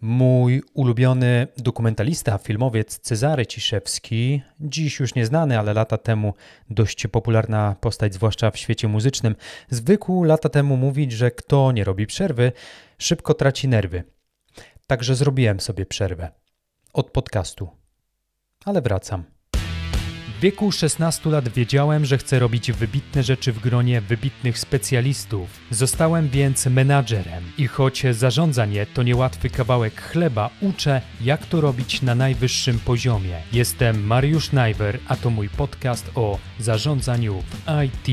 Mój ulubiony dokumentalista, filmowiec Cezary Ciszewski, dziś już nieznany, ale lata temu dość popularna postać, zwłaszcza w świecie muzycznym, zwykł lata temu mówić, że kto nie robi przerwy, szybko traci nerwy. Także zrobiłem sobie przerwę od podcastu. Ale wracam. W wieku 16 lat wiedziałem, że chcę robić wybitne rzeczy w gronie wybitnych specjalistów. Zostałem więc menadżerem i choć zarządzanie to niełatwy kawałek chleba, uczę, jak to robić na najwyższym poziomie. Jestem Mariusz Najwer, a to mój podcast o zarządzaniu w IT.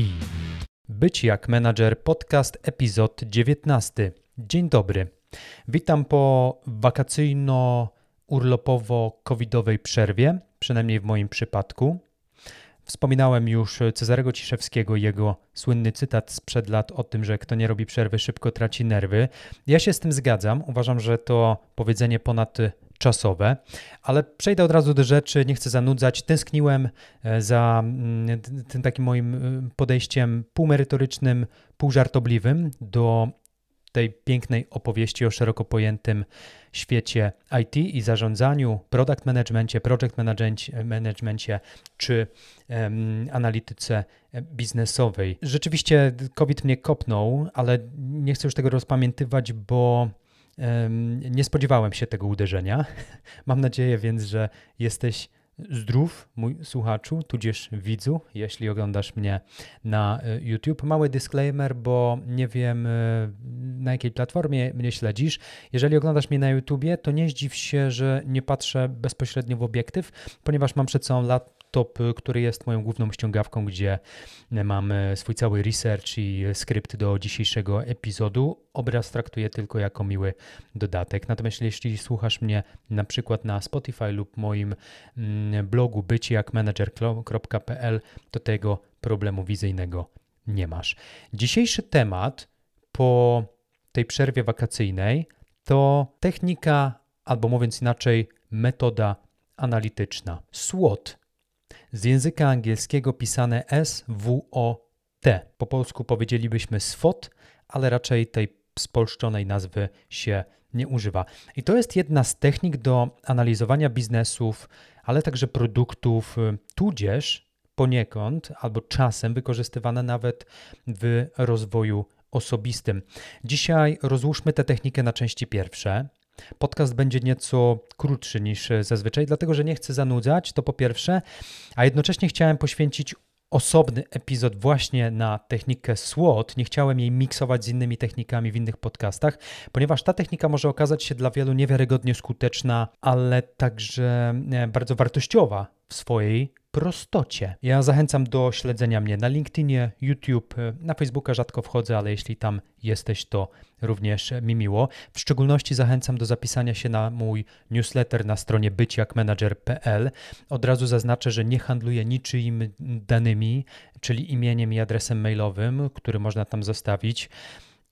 Być jak menadżer podcast epizod 19. Dzień dobry. Witam po wakacyjno-urlopowo-covidowej przerwie, przynajmniej w moim przypadku. Wspominałem już Cezarego Ciszewskiego, jego słynny cytat sprzed lat o tym, że kto nie robi przerwy, szybko traci nerwy. Ja się z tym zgadzam. Uważam, że to powiedzenie ponadczasowe, ale przejdę od razu do rzeczy, nie chcę zanudzać. Tęskniłem e, za mm, tym takim moim e, podejściem półmerytorycznym, półżartobliwym do tej pięknej opowieści o szeroko pojętym świecie IT i zarządzaniu, product managementie, project managementie czy um, analityce biznesowej. Rzeczywiście COVID mnie kopnął, ale nie chcę już tego rozpamiętywać, bo um, nie spodziewałem się tego uderzenia. Mam nadzieję więc, że jesteś zdrów, mój słuchaczu, tudzież widzu, jeśli oglądasz mnie na e, YouTube. Mały disclaimer, bo nie wiem e, na jakiej platformie mnie śledzisz. Jeżeli oglądasz mnie na YouTubie, to nie zdziw się, że nie patrzę bezpośrednio w obiektyw, ponieważ mam przed sobą lat laptop, który jest moją główną ściągawką, gdzie mam swój cały research i skrypt do dzisiejszego epizodu. Obraz traktuję tylko jako miły dodatek. Natomiast jeśli słuchasz mnie na przykład na Spotify lub moim mm, blogu bycijakmanager.pl, to tego problemu wizyjnego nie masz. Dzisiejszy temat po tej przerwie wakacyjnej to technika, albo mówiąc inaczej, metoda analityczna. SWOT z języka angielskiego pisane S-W-O-T. Po polsku powiedzielibyśmy SWOT, ale raczej tej spolszczonej nazwy się nie używa. I to jest jedna z technik do analizowania biznesów, ale także produktów, tudzież poniekąd albo czasem wykorzystywana nawet w rozwoju osobistym. Dzisiaj rozłóżmy tę technikę na części pierwsze. Podcast będzie nieco krótszy niż zazwyczaj, dlatego że nie chcę zanudzać, to po pierwsze, a jednocześnie chciałem poświęcić osobny epizod właśnie na technikę SWOT. Nie chciałem jej miksować z innymi technikami w innych podcastach, ponieważ ta technika może okazać się dla wielu niewiarygodnie skuteczna, ale także e, bardzo wartościowa w swojej prostocie. Ja zachęcam do śledzenia mnie na LinkedInie, YouTube, na Facebooka rzadko wchodzę, ale jeśli tam jesteś, to również mi miło. W szczególności zachęcam do zapisania się na mój newsletter na stronie byciakmanager.pl. Od razu zaznaczę, że nie handluję niczyimi danymi, czyli imieniem i adresem mailowym, który można tam zostawić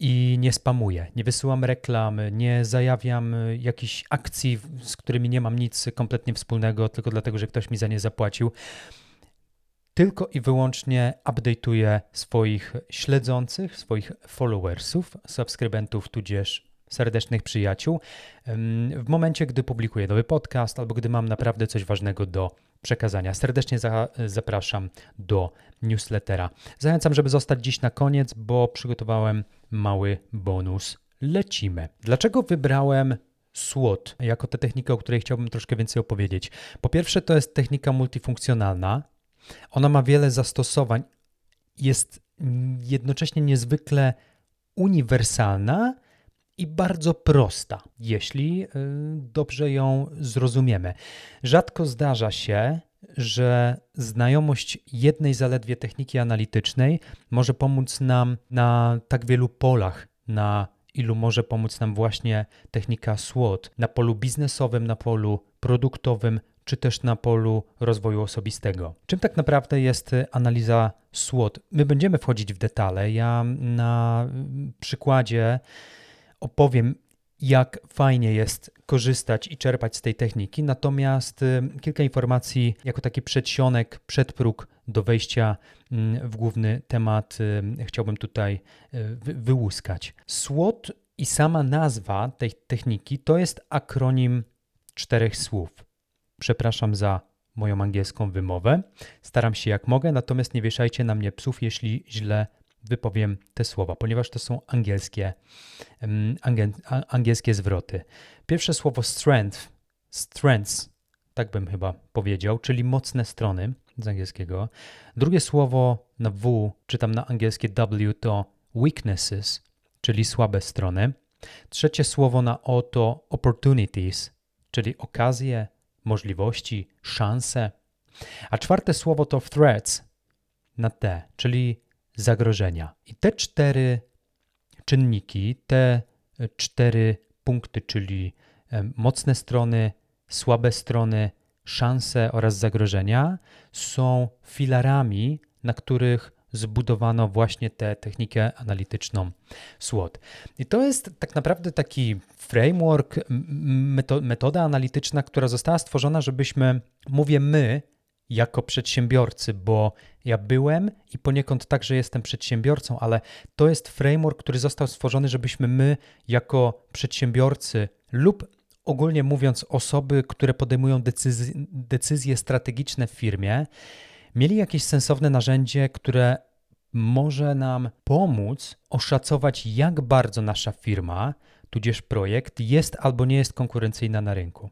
i nie spamuję, nie wysyłam reklam, nie zajawiam jakichś akcji, z którymi nie mam nic kompletnie wspólnego, tylko dlatego, że ktoś mi za nie zapłacił. Tylko i wyłącznie update'uję swoich śledzących, swoich followersów, subskrybentów, tudzież serdecznych przyjaciół w momencie, gdy publikuję nowy podcast albo gdy mam naprawdę coś ważnego do przekazania. Serdecznie za, zapraszam do newslettera. Zachęcam, żeby zostać dziś na koniec, bo przygotowałem mały bonus. Lecimy. Dlaczego wybrałem SWOT jako tę technikę, o której chciałbym troszkę więcej opowiedzieć? Po pierwsze, to jest technika multifunkcjonalna. Ona ma wiele zastosowań. Jest jednocześnie niezwykle uniwersalna i bardzo prosta, jeśli y, dobrze ją zrozumiemy. Rzadko zdarza się, że znajomość jednej zaledwie techniki analitycznej może pomóc nam na tak wielu polach, na ilu może pomóc nam właśnie technika SWOT na polu biznesowym, na polu produktowym, czy też na polu rozwoju osobistego. Czym tak naprawdę jest analiza SWOT? My będziemy wchodzić w detale. Ja na przykładzie opowiem, jak fajnie jest korzystać i czerpać z tej techniki. Natomiast y, kilka informacji jako taki przedsionek, przedpróg do wejścia mm, w główny temat y, chciałbym tutaj y, wyłuskać. SWOT I sama nazwa tej techniki to jest akronim czterech słów. Przepraszam za moją angielską wymowę. Staram się jak mogę, natomiast nie wieszajcie na mnie psów, jeśli źle wypowiem te słowa, ponieważ to są angielskie, angielskie zwroty. Pierwsze słowo strength, strengths, tak bym chyba powiedział, czyli mocne strony z angielskiego. Drugie słowo na W, czy tam na angielskie W to weaknesses, czyli słabe strony. Trzecie słowo na O to opportunities, czyli okazje, możliwości, szanse. A czwarte słowo to threats na T, czyli zagrożenia. I te cztery czynniki, te cztery punkty, czyli mocne strony, słabe strony, szanse oraz zagrożenia, są filarami, na których zbudowano właśnie tę technikę analityczną SWOT. I to jest tak naprawdę taki framework, metoda analityczna, która została stworzona, żebyśmy, mówię my, jako przedsiębiorcy, bo ja byłem i poniekąd także jestem przedsiębiorcą, ale to jest framework, który został stworzony, żebyśmy my, jako przedsiębiorcy lub ogólnie mówiąc, osoby, które podejmują decyzje, decyzje strategiczne w firmie, mieli jakieś sensowne narzędzie, które może nam pomóc oszacować, jak bardzo nasza firma, tudzież projekt jest albo nie jest konkurencyjna na rynku.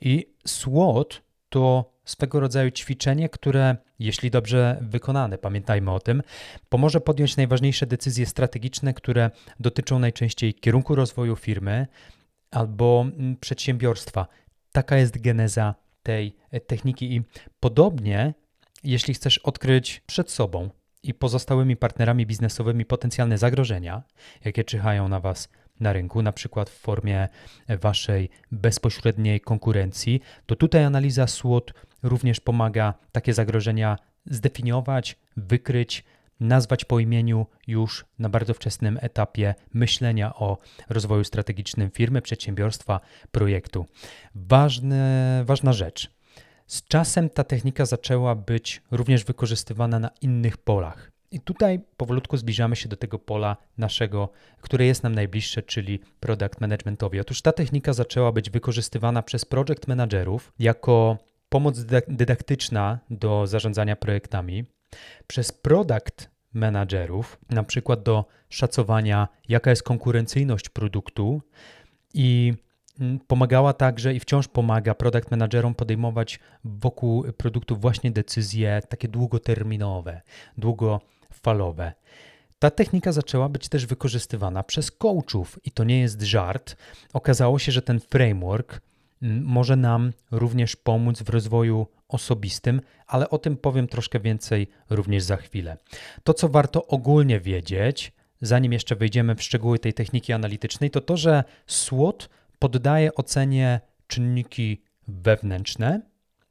I SWOT to swego rodzaju ćwiczenie, które, jeśli dobrze wykonane, pamiętajmy o tym, pomoże podjąć najważniejsze decyzje strategiczne, które dotyczą najczęściej kierunku rozwoju firmy albo mm, przedsiębiorstwa. Taka jest geneza tej e, techniki i podobnie, jeśli chcesz odkryć przed sobą i pozostałymi partnerami biznesowymi potencjalne zagrożenia, jakie czyhają na Was na rynku, na przykład w formie Waszej bezpośredniej konkurencji, to tutaj analiza SWOT również pomaga takie zagrożenia zdefiniować, wykryć, nazwać po imieniu już na bardzo wczesnym etapie myślenia o rozwoju strategicznym firmy, przedsiębiorstwa, projektu. Ważne, ważna rzecz. Z czasem ta technika zaczęła być również wykorzystywana na innych polach. I tutaj powolutku zbliżamy się do tego pola naszego, które jest nam najbliższe, czyli product managementowi. Otóż ta technika zaczęła być wykorzystywana przez project managerów jako pomoc dydaktyczna do zarządzania projektami, przez product managerów, na przykład do szacowania, jaka jest konkurencyjność produktu i mm, pomagała także i wciąż pomaga product managerom podejmować wokół produktu właśnie decyzje takie długoterminowe, długofalowe. Ta technika zaczęła być też wykorzystywana przez coachów i to nie jest żart. Okazało się, że ten framework może nam również pomóc w rozwoju osobistym, ale o tym powiem troszkę więcej również za chwilę. To, co warto ogólnie wiedzieć, zanim jeszcze wejdziemy w szczegóły tej techniki analitycznej, to to, że SWOT poddaje ocenie czynniki wewnętrzne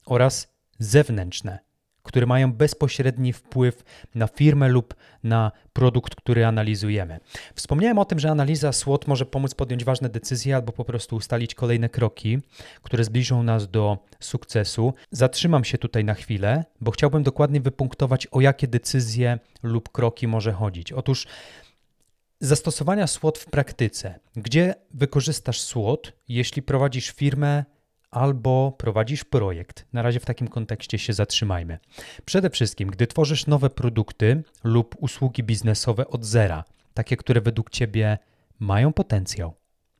oraz zewnętrzne które mają bezpośredni wpływ na firmę lub na produkt, który analizujemy. Wspomniałem o tym, że analiza SWOT może pomóc podjąć ważne decyzje albo po prostu ustalić kolejne kroki, które zbliżą nas do sukcesu. Zatrzymam się tutaj na chwilę, bo chciałbym dokładnie wypunktować, o jakie decyzje lub kroki może chodzić. Otóż zastosowania SWOT w praktyce. Gdzie wykorzystasz SWOT, jeśli prowadzisz firmę, albo prowadzisz projekt. Na razie w takim kontekście się zatrzymajmy. Przede wszystkim, gdy tworzysz nowe produkty lub usługi biznesowe od zera, takie, które według Ciebie mają potencjał,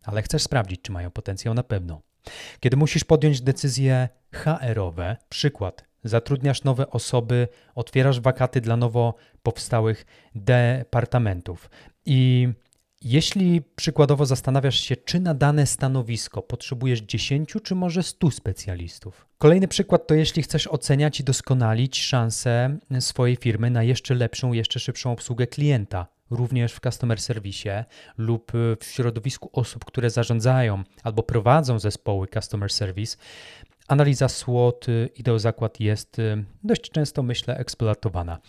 ale chcesz sprawdzić, czy mają potencjał na pewno. Kiedy musisz podjąć decyzje HR-owe, przykład, zatrudniasz nowe osoby, otwierasz wakaty dla nowo powstałych departamentów i jeśli przykładowo zastanawiasz się, czy na dane stanowisko potrzebujesz 10 czy może 100 specjalistów. Kolejny przykład to jeśli chcesz oceniać i doskonalić szanse swojej firmy na jeszcze lepszą, jeszcze szybszą obsługę klienta, również w customer service lub w środowisku osób, które zarządzają albo prowadzą zespoły customer service. Analiza SWOT i zakład jest dość często, myślę, eksploatowana.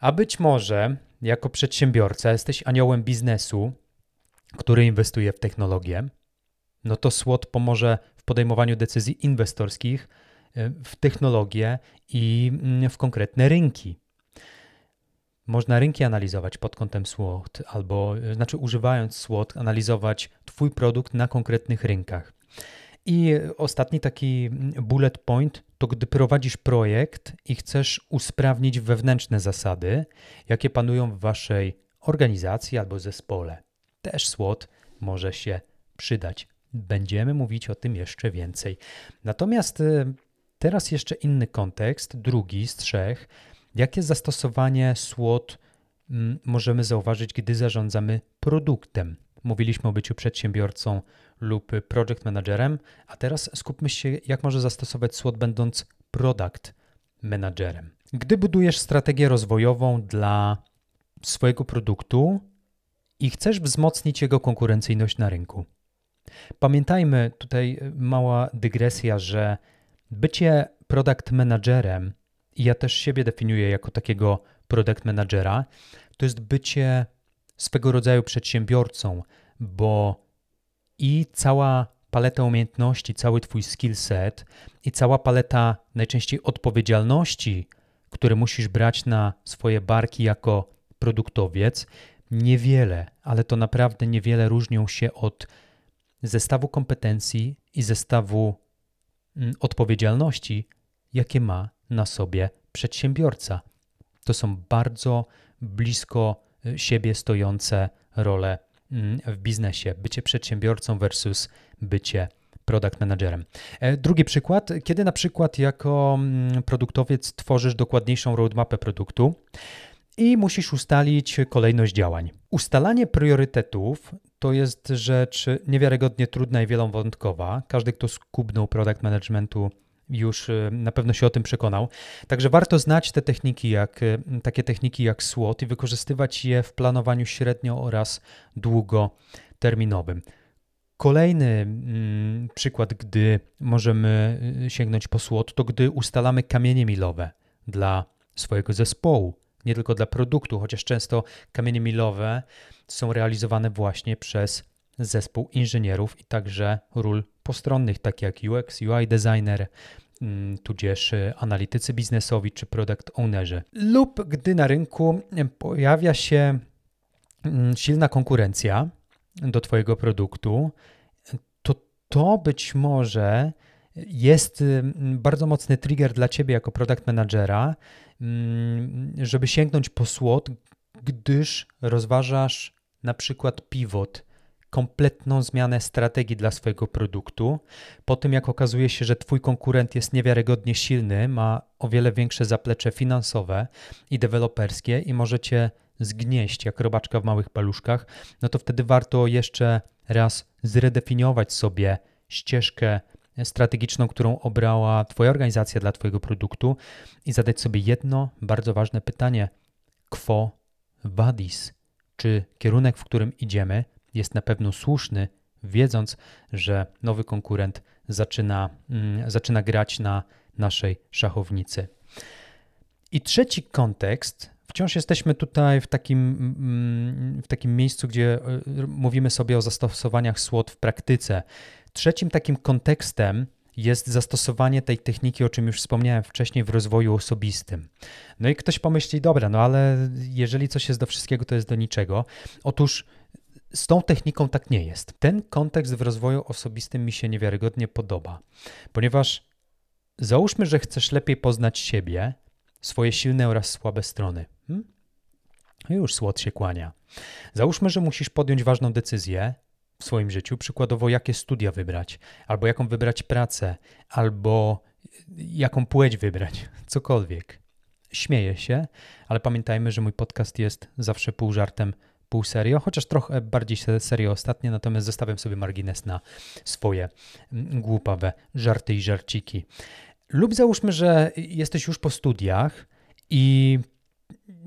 A być może jako przedsiębiorca jesteś aniołem biznesu, który inwestuje w technologię, no to SWOT pomoże w podejmowaniu decyzji inwestorskich e, w technologię i mm, w konkretne rynki. można rynki analizować pod kątem SWOT, albo znaczy używając SWOT, analizować Twój produkt na konkretnych rynkach. I ostatni taki bullet point to gdy prowadzisz projekt i chcesz usprawnić wewnętrzne zasady, jakie panują w Waszej organizacji albo zespole. Też SWOT może się przydać. Będziemy mówić o tym jeszcze więcej. Natomiast y, teraz jeszcze inny kontekst, drugi z trzech. Jakie zastosowanie SWOT mm, możemy zauważyć, gdy zarządzamy produktem? Mówiliśmy o byciu przedsiębiorcą lub project managerem, a teraz skupmy się, jak może zastosować SWOT będąc product managerem. Gdy budujesz strategię rozwojową dla swojego produktu i chcesz wzmocnić jego konkurencyjność na rynku. Pamiętajmy, tutaj mała dygresja, że bycie product managerem, i ja też siebie definiuję jako takiego product managera, to jest bycie swego rodzaju przedsiębiorcą, bo i cała paleta umiejętności, cały Twój skill set i cała paleta najczęściej odpowiedzialności, które musisz brać na swoje barki jako produktowiec, niewiele, ale to naprawdę niewiele różnią się od zestawu kompetencji i zestawu mm, odpowiedzialności, jakie ma na sobie przedsiębiorca. To są bardzo blisko y, siebie stojące role mm, w biznesie. Bycie przedsiębiorcą versus bycie product managerem. E, drugi przykład, kiedy na przykład jako mm, produktowiec tworzysz dokładniejszą roadmapę produktu i musisz ustalić kolejność działań. Ustalanie priorytetów to jest rzecz niewiarygodnie trudna i wielowątkowa. Każdy, kto skubnął product managementu, już y, na pewno się o tym przekonał. Także warto znać te techniki, jak, y, takie techniki jak SWOT i wykorzystywać je w planowaniu średnio oraz długoterminowym. Kolejny mm, przykład, gdy możemy y, sięgnąć po SWOT, to gdy ustalamy kamienie milowe dla swojego zespołu, nie tylko dla produktu, chociaż często kamienie milowe są realizowane właśnie przez zespół inżynierów i także ról postronnych, takie jak UX, UI designer, mm, tudzież y, analitycy biznesowi czy product ownerzy. Lub gdy na rynku pojawia się mm, silna konkurencja do Twojego produktu, to to być może jest y, bardzo mocny trigger dla Ciebie jako product managera, żeby sięgnąć po SWOT, gdyż rozważasz na przykład pivot, kompletną zmianę strategii dla swojego produktu. Po tym, jak okazuje się, że Twój konkurent jest niewiarygodnie silny, ma o wiele większe zaplecze finansowe i deweloperskie i możecie zgnieść jak robaczka w małych paluszkach, no to wtedy warto jeszcze raz zredefiniować sobie ścieżkę strategiczną, którą obrała Twoja organizacja dla Twojego produktu i zadać sobie jedno bardzo ważne pytanie: Quo vadis? Czy kierunek, w którym idziemy, jest na pewno słuszny, wiedząc, że nowy konkurent zaczyna, mm, zaczyna grać na naszej szachownicy. I trzeci kontekst, wciąż jesteśmy tutaj w takim, mm, w takim miejscu, gdzie y, mówimy sobie o zastosowaniach SWOT w praktyce. Trzecim takim kontekstem jest zastosowanie tej techniki, o czym już wspomniałem wcześniej, w rozwoju osobistym. No i ktoś pomyśli, dobra, no ale jeżeli coś jest do wszystkiego, to jest do niczego. Otóż z tą techniką tak nie jest. Ten kontekst w rozwoju osobistym mi się niewiarygodnie podoba, ponieważ załóżmy, że chcesz lepiej poznać siebie, swoje silne oraz słabe strony. Hmm? Już słod się kłania. Załóżmy, że musisz podjąć ważną decyzję w swoim życiu, przykładowo jakie studia wybrać, albo jaką wybrać pracę, albo jaką płeć wybrać, cokolwiek. Śmieję się, ale pamiętajmy, że mój podcast jest zawsze pół żartem, pół serio, chociaż trochę bardziej serio ostatnio, natomiast zostawiam sobie margines na swoje mm, głupawe żarty i żarciki. Lub załóżmy, że jesteś już po studiach i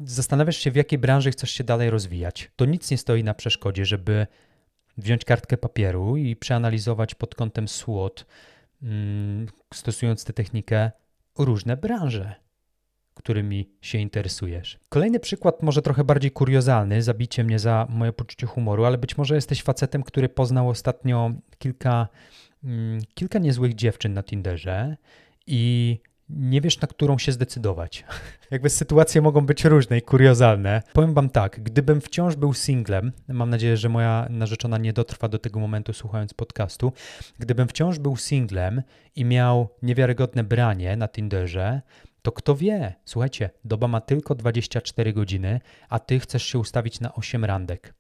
zastanawiasz się, w jakiej branży chcesz się dalej rozwijać. To nic nie stoi na przeszkodzie, żeby wziąć kartkę papieru i przeanalizować pod kątem SWOT, mm, stosując tę technikę, różne branże którymi się interesujesz. Kolejny przykład, może trochę bardziej kuriozalny, zabicie mnie za moje poczucie humoru, ale być może jesteś facetem, który poznał ostatnio kilka, mm, kilka niezłych dziewczyn na Tinderze i nie wiesz, na którą się zdecydować. Jakby sytuacje mogą być różne i kuriozalne. Powiem wam tak, gdybym wciąż był singlem, mam nadzieję, że moja narzeczona nie dotrwa do tego momentu słuchając podcastu, gdybym wciąż był singlem i miał niewiarygodne branie na Tinderze, to kto wie, słuchajcie, doba ma tylko 24 godziny, a ty chcesz się ustawić na 8 randek.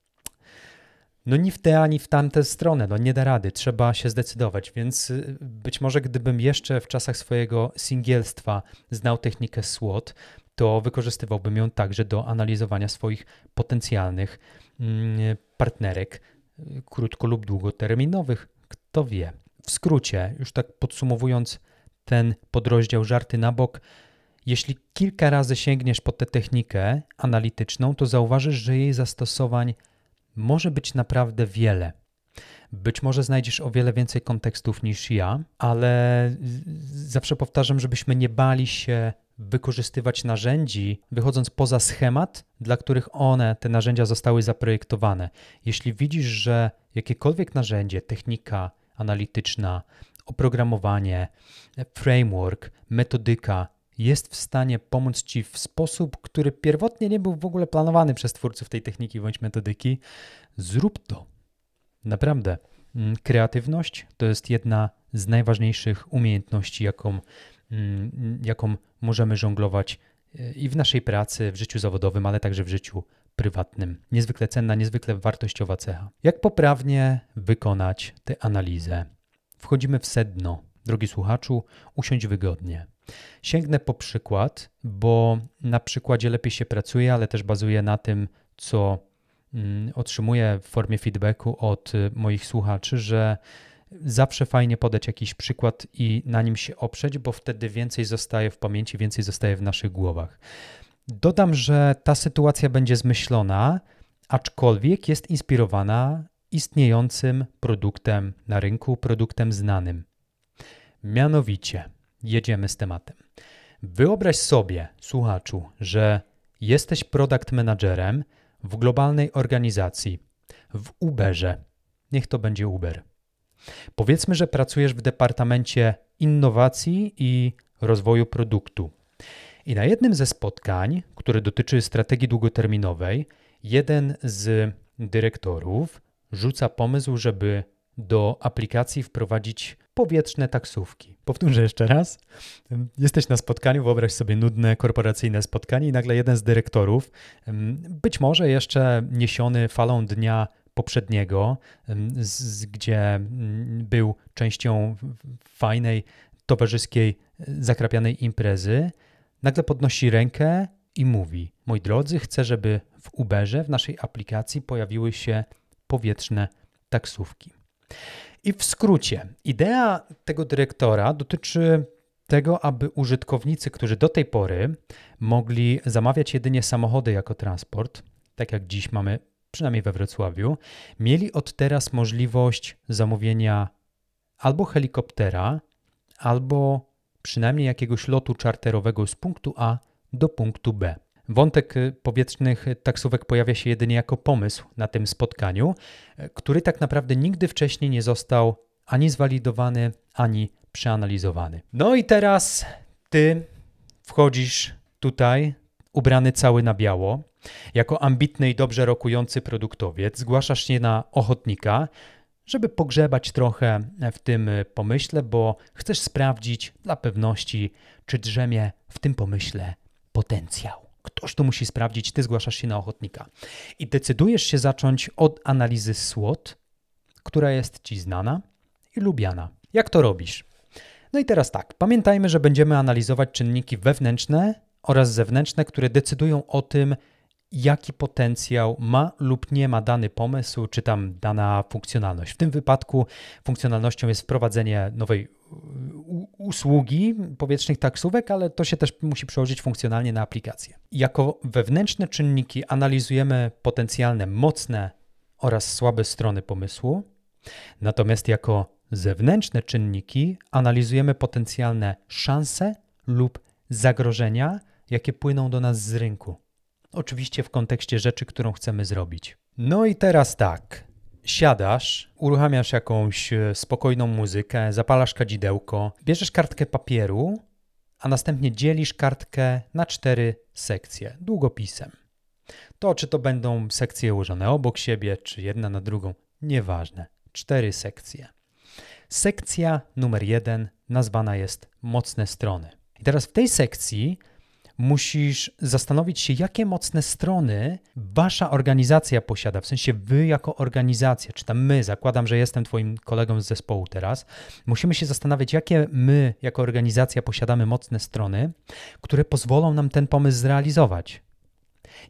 No ni w tę, ani w tamtę stronę, no nie da rady, trzeba się zdecydować, więc y, być może gdybym jeszcze w czasach swojego singielstwa znał technikę SWOT, to wykorzystywałbym ją także do analizowania swoich potencjalnych mm, partnerek, y, krótko lub długoterminowych, kto wie. W skrócie, już tak podsumowując ten podrozdział żarty na bok, jeśli kilka razy sięgniesz po tę technikę analityczną, to zauważysz, że jej zastosowań może być naprawdę wiele. Być może znajdziesz o wiele więcej kontekstów niż ja, ale zawsze powtarzam, żebyśmy nie bali się wykorzystywać narzędzi, wychodząc poza schemat, dla których one, te narzędzia zostały zaprojektowane. Jeśli widzisz, że jakiekolwiek narzędzie, technika analityczna, oprogramowanie, framework, metodyka jest w stanie pomóc Ci w sposób, który pierwotnie nie był w ogóle planowany przez twórców tej techniki bądź metodyki, zrób to. Naprawdę. Mm, kreatywność to jest jedna z najważniejszych umiejętności, jaką, mm, jaką możemy żonglować e, i w naszej pracy, w życiu zawodowym, ale także w życiu prywatnym. Niezwykle cenna, niezwykle wartościowa cecha. Jak poprawnie wykonać tę analizę? Wchodzimy w sedno. Drogi słuchaczu, usiądź wygodnie. Sięgnę po przykład, bo na przykładzie lepiej się pracuje, ale też bazuje na tym, co mm, otrzymuję w formie feedbacku od y, moich słuchaczy, że zawsze fajnie podać jakiś przykład i na nim się oprzeć, bo wtedy więcej zostaje w pamięci, więcej zostaje w naszych głowach. Dodam, że ta sytuacja będzie zmyślona, aczkolwiek jest inspirowana istniejącym produktem na rynku, produktem znanym. Mianowicie, jedziemy z tematem. Wyobraź sobie, słuchaczu, że jesteś product managerem w globalnej organizacji, w Uberze. Niech to będzie Uber. Powiedzmy, że pracujesz w departamencie innowacji i rozwoju produktu. I na jednym ze spotkań, które dotyczy strategii długoterminowej, jeden z dyrektorów rzuca pomysł, żeby do aplikacji wprowadzić powietrzne taksówki. Powtórzę jeszcze raz. Jesteś na spotkaniu, wyobraź sobie nudne korporacyjne spotkanie i nagle jeden z dyrektorów, być może jeszcze niesiony falą dnia poprzedniego, z, gdzie był częścią fajnej, towarzyskiej, zakrapianej imprezy, nagle podnosi rękę i mówi: Moi drodzy, chcę, żeby w Uberze, w naszej aplikacji pojawiły się powietrzne taksówki. I w skrócie, idea tego dyrektora dotyczy tego, aby użytkownicy, którzy do tej pory mogli zamawiać jedynie samochody jako transport, tak jak dziś mamy przynajmniej we Wrocławiu, mieli od teraz możliwość zamówienia albo helikoptera, albo przynajmniej jakiegoś lotu czarterowego z punktu A do punktu B. Wątek y, powietrznych taksówek pojawia się jedynie jako pomysł na tym spotkaniu, y, który tak naprawdę nigdy wcześniej nie został ani zwalidowany, ani przeanalizowany. No i teraz ty wchodzisz tutaj, ubrany cały na biało, jako ambitny i dobrze rokujący produktowiec, zgłaszasz się na ochotnika, żeby pogrzebać trochę w tym pomyśle, bo chcesz sprawdzić dla pewności, czy drzemie w tym pomyśle potencjał. Ktoś to musi sprawdzić, ty zgłaszasz się na ochotnika. I decydujesz się zacząć od analizy SWOT, która jest ci znana i lubiana. Jak to robisz? No i teraz tak, pamiętajmy, że będziemy analizować czynniki wewnętrzne oraz zewnętrzne, które decydują o tym, jaki potencjał ma lub nie ma dany pomysł, czy tam dana funkcjonalność. W tym wypadku funkcjonalnością jest wprowadzenie nowej usługi powietrznych taksówek, ale to się też musi przełożyć funkcjonalnie na aplikację. Jako wewnętrzne czynniki analizujemy potencjalne mocne oraz słabe strony pomysłu, natomiast jako zewnętrzne czynniki analizujemy potencjalne szanse lub zagrożenia, jakie płyną do nas z rynku. Oczywiście w kontekście rzeczy, którą chcemy zrobić. No i teraz tak siadasz, uruchamiasz jakąś e, spokojną muzykę, zapalasz kadzidełko, bierzesz kartkę papieru, a następnie dzielisz kartkę na cztery sekcje długopisem. To, czy to będą sekcje ułożone obok siebie, czy jedna na drugą, nieważne. Cztery sekcje. Sekcja numer jeden nazwana jest mocne strony. I teraz w tej sekcji musisz zastanowić się, jakie mocne strony wasza organizacja posiada, w sensie wy jako organizacja, czy tam my, zakładam, że jestem twoim kolegą z zespołu teraz, musimy się zastanawiać, jakie my jako organizacja posiadamy mocne strony, które pozwolą nam ten pomysł zrealizować.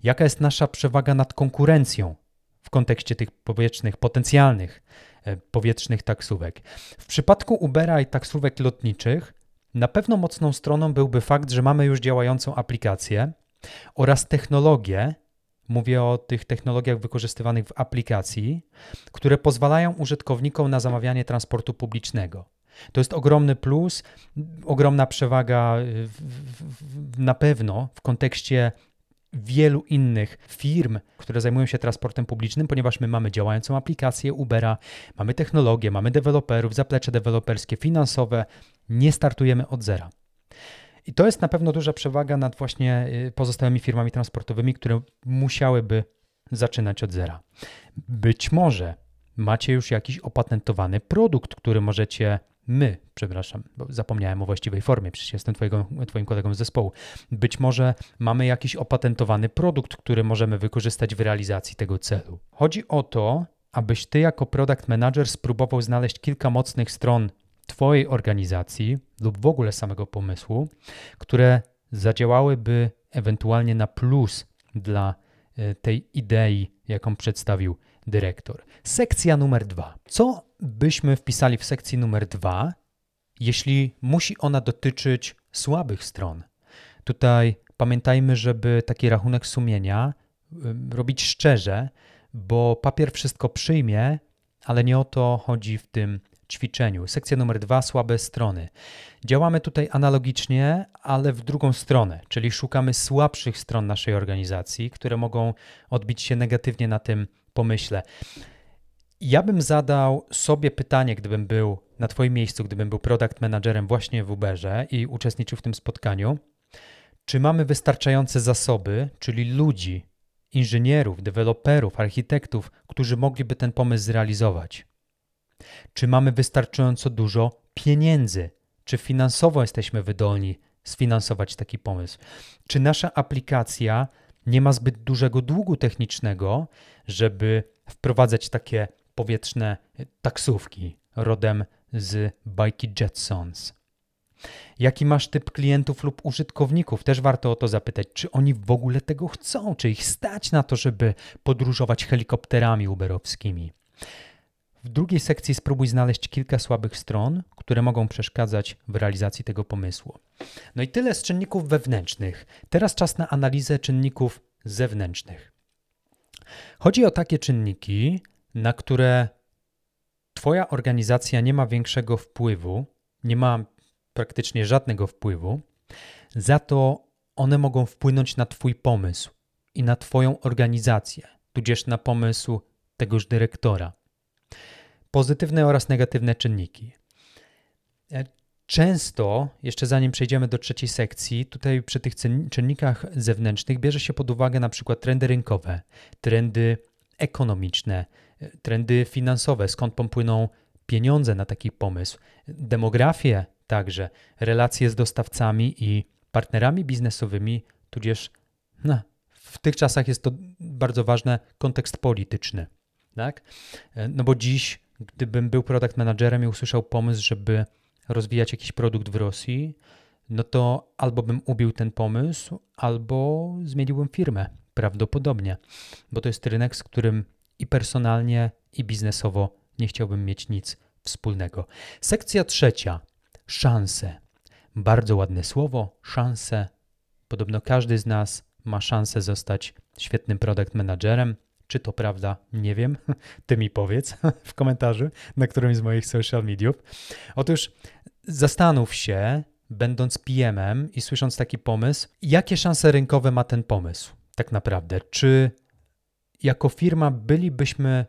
Jaka jest nasza przewaga nad konkurencją w kontekście tych powietrznych, potencjalnych e, powietrznych taksówek. W przypadku Ubera i taksówek lotniczych na pewno mocną stroną byłby fakt, że mamy już działającą aplikację oraz technologię, mówię o tych technologiach wykorzystywanych w aplikacji, które pozwalają użytkownikom na zamawianie transportu publicznego. To jest ogromny plus, ogromna przewaga na pewno w kontekście wielu innych firm, które zajmują się transportem publicznym, ponieważ my mamy działającą aplikację Ubera, mamy technologię, mamy deweloperów, zaplecze deweloperskie, finansowe, nie startujemy od zera. I to jest na pewno duża przewaga nad właśnie y, pozostałymi firmami transportowymi, które musiałyby zaczynać od zera. Być może macie już jakiś opatentowany produkt, który możecie my, przepraszam, bo zapomniałem o właściwej formie, przecież jestem twojego, twoim kolegą z zespołu. Być może mamy jakiś opatentowany produkt, który możemy wykorzystać w realizacji tego celu. Chodzi o to, abyś ty jako product manager spróbował znaleźć kilka mocnych stron twojej organizacji lub w ogóle samego pomysłu, które zadziałałyby ewentualnie na plus dla e, tej idei, jaką przedstawił dyrektor. Sekcja numer dwa. Co byśmy wpisali w sekcji numer dwa, jeśli musi ona dotyczyć słabych stron? Tutaj pamiętajmy, żeby taki rachunek sumienia robić szczerze, bo papier wszystko przyjmie, ale nie o to chodzi w tym ćwiczeniu. Sekcja numer dwa słabe strony. Działamy tutaj analogicznie, ale w drugą stronę, czyli szukamy słabszych stron naszej organizacji, które mogą odbić się negatywnie na tym pomyśle. Ja bym zadał sobie pytanie, gdybym był na Twoim miejscu, gdybym był product managerem właśnie w Uberze i uczestniczył w tym spotkaniu, czy mamy wystarczające zasoby, czyli ludzi, inżynierów, deweloperów, architektów, którzy mogliby ten pomysł zrealizować? Czy mamy wystarczająco dużo pieniędzy? Czy finansowo jesteśmy wydolni sfinansować taki pomysł? Czy nasza aplikacja nie ma zbyt dużego długu technicznego, żeby wprowadzać takie powietrzne taksówki rodem z bajki Jetsons. Jaki masz typ klientów lub użytkowników? Też warto o to zapytać, czy oni w ogóle tego chcą, czy ich stać na to, żeby podróżować helikopterami uberowskimi. W drugiej sekcji spróbuj znaleźć kilka słabych stron, które mogą przeszkadzać w realizacji tego pomysłu. No i tyle z czynników wewnętrznych. Teraz czas na analizę czynników zewnętrznych. Chodzi o takie czynniki, na które Twoja organizacja nie ma większego wpływu, nie ma praktycznie żadnego wpływu, za to one mogą wpłynąć na Twój pomysł i na Twoją organizację, tudzież na pomysł tegoż dyrektora. Pozytywne oraz negatywne czynniki. E, często, jeszcze zanim przejdziemy do trzeciej sekcji, tutaj przy tych czynnikach zewnętrznych bierze się pod uwagę na przykład trendy rynkowe, trendy ekonomiczne, trendy finansowe, skąd popłyną pieniądze na taki pomysł, demografię także, relacje z dostawcami i partnerami biznesowymi, tudzież no, w tych czasach jest to bardzo ważne, kontekst polityczny. Tak? No bo dziś, gdybym był product managerem i usłyszał pomysł, żeby rozwijać jakiś produkt w Rosji, no to albo bym ubił ten pomysł, albo zmieniłbym firmę, prawdopodobnie, bo to jest rynek, z którym i personalnie, i biznesowo nie chciałbym mieć nic wspólnego. Sekcja trzecia. Szanse. Bardzo ładne słowo, szanse. Podobno każdy z nas ma szansę zostać świetnym product managerem. Czy to prawda? Nie wiem. Ty mi powiedz w komentarzu na którymś z moich social mediów. Otóż zastanów się, będąc PM-em i słysząc taki pomysł, jakie szanse rynkowe ma ten pomysł tak naprawdę? Czy jako firma bylibyśmy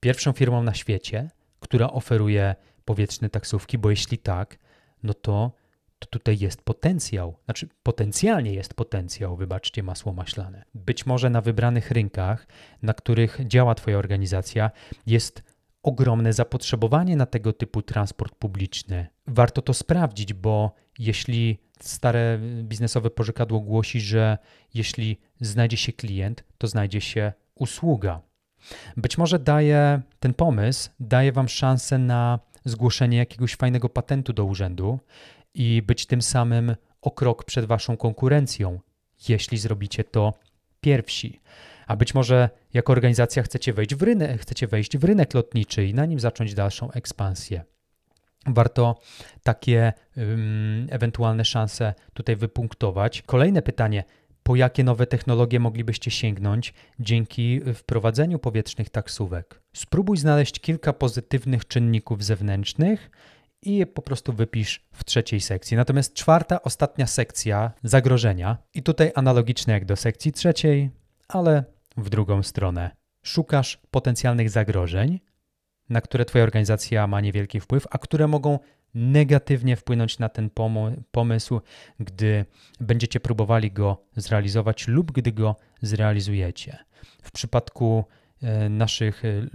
pierwszą firmą na świecie, która oferuje powietrzne taksówki, bo jeśli tak, no to to tutaj jest potencjał, znaczy potencjalnie jest potencjał, wybaczcie masło maślane. Być może na wybranych rynkach, na których działa Twoja organizacja, jest ogromne zapotrzebowanie na tego typu transport publiczny. Warto to sprawdzić, bo jeśli stare biznesowe pożykadło głosi, że jeśli znajdzie się klient, to znajdzie się usługa. Być może daje ten pomysł, daje Wam szansę na zgłoszenie jakiegoś fajnego patentu do urzędu i być tym samym o krok przed Waszą konkurencją, jeśli zrobicie to pierwsi. A być może jako organizacja chcecie wejść w rynek, chcecie wejść w rynek lotniczy i na nim zacząć dalszą ekspansję. Warto takie um, ewentualne szanse tutaj wypunktować. Kolejne pytanie: po jakie nowe technologie moglibyście sięgnąć dzięki wprowadzeniu powietrznych taksówek? Spróbuj znaleźć kilka pozytywnych czynników zewnętrznych i je po prostu wypisz w trzeciej sekcji. Natomiast czwarta, ostatnia sekcja zagrożenia, i tutaj analogicznie jak do sekcji trzeciej, ale w drugą stronę. Szukasz potencjalnych zagrożeń, na które Twoja organizacja ma niewielki wpływ, a które mogą negatywnie wpłynąć na ten pomysł, gdy będziecie próbowali go zrealizować lub gdy go zrealizujecie. W przypadku e, naszych e,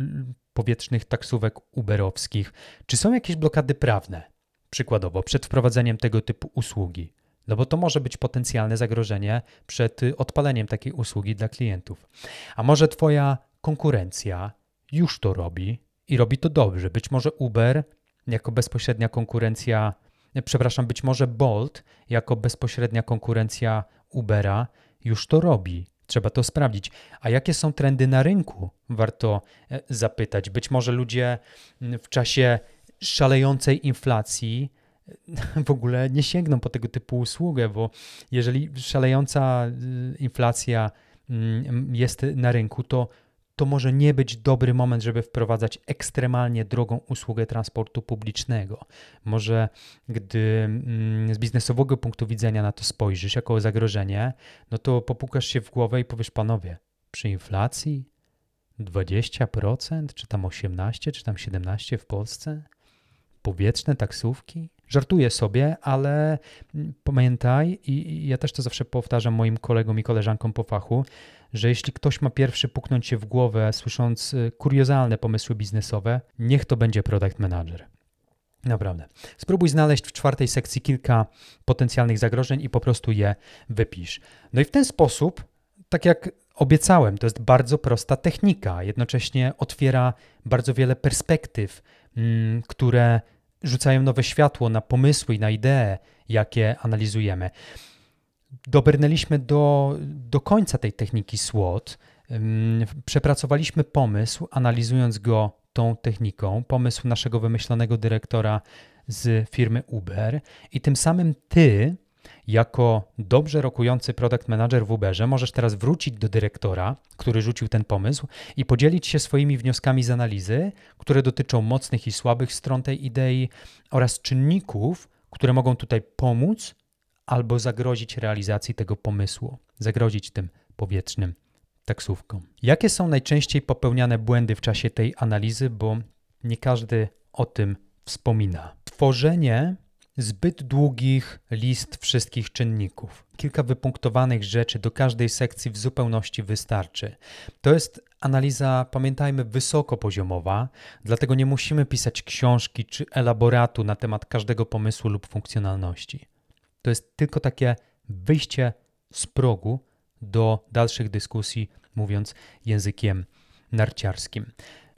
powietrznych taksówek uberowskich, czy są jakieś blokady prawne, przykładowo przed wprowadzeniem tego typu usługi? No bo to może być potencjalne zagrożenie przed odpaleniem takiej usługi dla klientów. A może Twoja konkurencja już to robi i robi to dobrze. Być może Uber jako bezpośrednia konkurencja, przepraszam, być może Bolt jako bezpośrednia konkurencja Ubera już to robi. Trzeba to sprawdzić. A jakie są trendy na rynku? Warto e, zapytać. Być może ludzie w czasie szalejącej inflacji e, w ogóle nie sięgną po tego typu usługę, bo jeżeli szalejąca e, inflacja jest na rynku, to to może nie być dobry moment, żeby wprowadzać ekstremalnie drogą usługę transportu publicznego. Może gdy mm, z biznesowego punktu widzenia na to spojrzysz jako zagrożenie, no to popukasz się w głowę i powiesz, panowie, przy inflacji 20%, czy tam 18, czy tam 17 w Polsce, powietrzne taksówki, Żartuję sobie, ale mm, pamiętaj, i ja też to zawsze powtarzam moim kolegom i koleżankom po fachu, że jeśli ktoś ma pierwszy puknąć się w głowę, słysząc y, kuriozalne pomysły biznesowe, niech to będzie product manager. Naprawdę. Spróbuj znaleźć w czwartej sekcji kilka potencjalnych zagrożeń i po prostu je wypisz. No i w ten sposób, tak jak obiecałem, to jest bardzo prosta technika, jednocześnie otwiera bardzo wiele perspektyw, mm, które rzucają nowe światło na pomysły i na idee, jakie analizujemy. Dobrnęliśmy do, do końca tej techniki SWOT. Przepracowaliśmy pomysł, analizując go tą techniką, pomysł naszego wymyślonego dyrektora z firmy Uber, i tym samym ty jako dobrze rokujący product manager w Uberze możesz teraz wrócić do dyrektora, który rzucił ten pomysł i podzielić się swoimi wnioskami z analizy, które dotyczą mocnych i słabych stron tej idei oraz czynników, które mogą tutaj pomóc albo zagrozić realizacji tego pomysłu, zagrozić tym powietrznym taksówkom. Jakie są najczęściej popełniane błędy w czasie tej analizy, bo nie każdy o tym wspomina. Tworzenie zbyt długich list wszystkich czynników. Kilka wypunktowanych rzeczy do każdej sekcji w zupełności wystarczy. To jest analiza, pamiętajmy, wysokopoziomowa, dlatego nie musimy pisać książki czy elaboratu na temat każdego pomysłu lub funkcjonalności. To jest tylko takie wyjście z progu do dalszych dyskusji, mówiąc językiem narciarskim.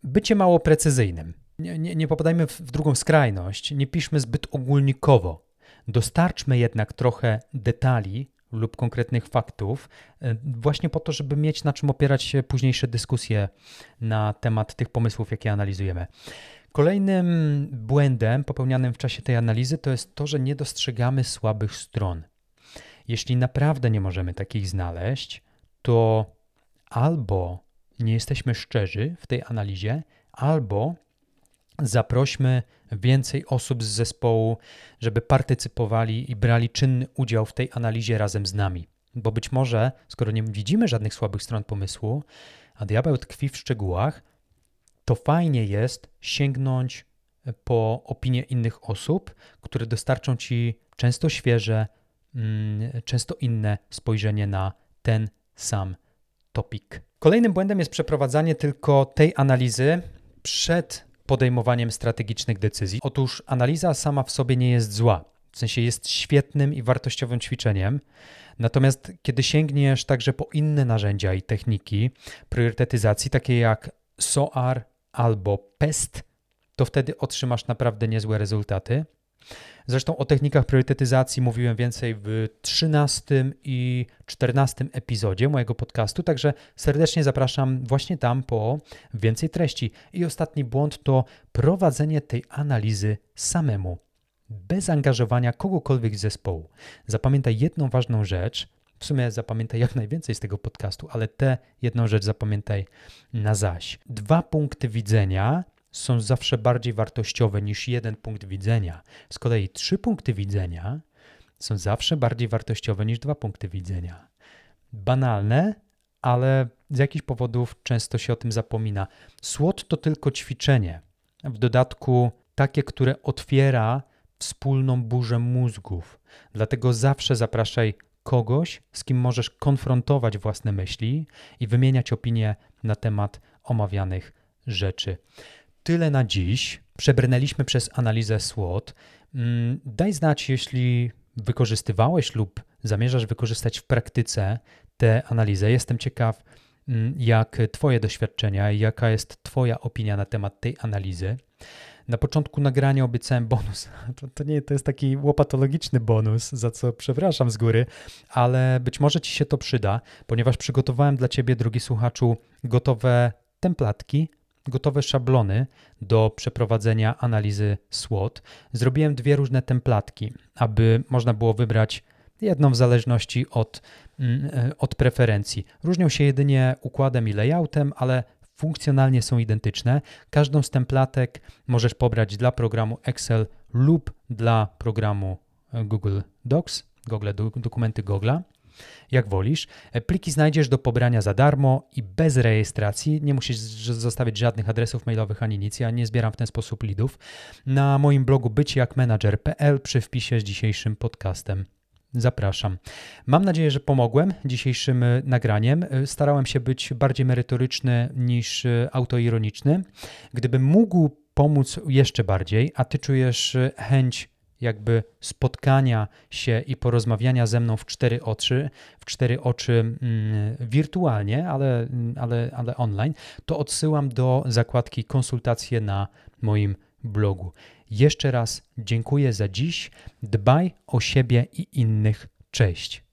Bycie mało precyzyjnym nie, nie, nie popadajmy w, drugą skrajność, nie piszmy zbyt ogólnikowo. Dostarczmy jednak trochę detali lub konkretnych faktów, e, właśnie po to, żeby mieć na czym opierać się późniejsze dyskusje na temat tych pomysłów, jakie analizujemy. Kolejnym błędem popełnianym w czasie tej analizy to jest to, że nie dostrzegamy słabych stron. Jeśli naprawdę nie możemy takich znaleźć, to albo nie jesteśmy szczerzy w tej analizie, albo Zaprośmy więcej osób z zespołu, żeby partycypowali i brali czynny udział w tej analizie razem z nami. Bo być może, skoro nie widzimy żadnych słabych stron pomysłu, a diabeł tkwi w szczegółach, to fajnie jest sięgnąć po opinie innych osób, które dostarczą ci często świeże, mm, często inne spojrzenie na ten sam topik. Kolejnym błędem jest przeprowadzanie tylko tej analizy przed podejmowaniem strategicznych decyzji. Otóż analiza sama w sobie nie jest zła. W sensie jest świetnym i wartościowym ćwiczeniem. Natomiast kiedy sięgniesz także po inne narzędzia i techniki priorytetyzacji, takie jak SOAR albo PEST, to wtedy otrzymasz naprawdę niezłe rezultaty. Zresztą o technikach priorytetyzacji mówiłem więcej w 13 i 14 epizodzie mojego podcastu, także serdecznie zapraszam właśnie tam po więcej treści. I ostatni błąd to prowadzenie tej analizy samemu, bez angażowania kogokolwiek z zespołu. Zapamiętaj jedną ważną rzecz. W sumie zapamiętaj jak najwięcej z tego podcastu, ale tę jedną rzecz zapamiętaj na zaś. Dwa punkty widzenia są zawsze bardziej wartościowe niż jeden punkt widzenia. Z kolei trzy punkty widzenia są zawsze bardziej wartościowe niż dwa punkty widzenia. Banalne, ale z jakichś powodów często się o tym zapomina. SWOT to tylko ćwiczenie. W dodatku takie, które otwiera wspólną burzę mózgów. Dlatego zawsze zapraszaj kogoś, z kim możesz konfrontować własne myśli i wymieniać opinie na temat omawianych rzeczy tyle na dziś. Przebrnęliśmy przez analizę SWOT. Mm, daj znać, jeśli wykorzystywałeś lub zamierzasz wykorzystać w praktyce tę analizę. Jestem ciekaw, mm, jak Twoje doświadczenia i jaka jest Twoja opinia na temat tej analizy. Na początku nagrania obiecałem bonus. To, to, nie to jest taki łopatologiczny bonus, za co przepraszam z góry, ale być może Ci się to przyda, ponieważ przygotowałem dla Ciebie, drogi słuchaczu, gotowe templatki gotowe szablony do przeprowadzenia analizy SWOT. Zrobiłem dwie różne templatki, aby można było wybrać jedną w zależności od, mm, e, od preferencji. Różnią się jedynie układem i layoutem, ale funkcjonalnie są identyczne. Każdą z templatek możesz pobrać dla programu Excel lub dla programu e, Google Docs, Google, dokumenty Google'a jak wolisz. E, pliki znajdziesz do pobrania za darmo i bez rejestracji. Nie musisz zostawiać żadnych adresów mailowych ani nic. Ja nie zbieram w ten sposób lidów. Na moim blogu byciakmanager.pl przy wpisie z dzisiejszym podcastem. Zapraszam. Mam nadzieję, że pomogłem dzisiejszym e, nagraniem. E, starałem się być bardziej merytoryczny niż autoironiczny. Gdybym mógł pomóc jeszcze bardziej, a ty czujesz chęć jakby spotkania się i porozmawiania ze mną w cztery oczy, w cztery oczy mm, wirtualnie, ale, ale, ale online, to odsyłam do zakładki konsultacje na moim blogu. Jeszcze raz dziękuję za dziś. Dbaj o siebie i innych. Cześć.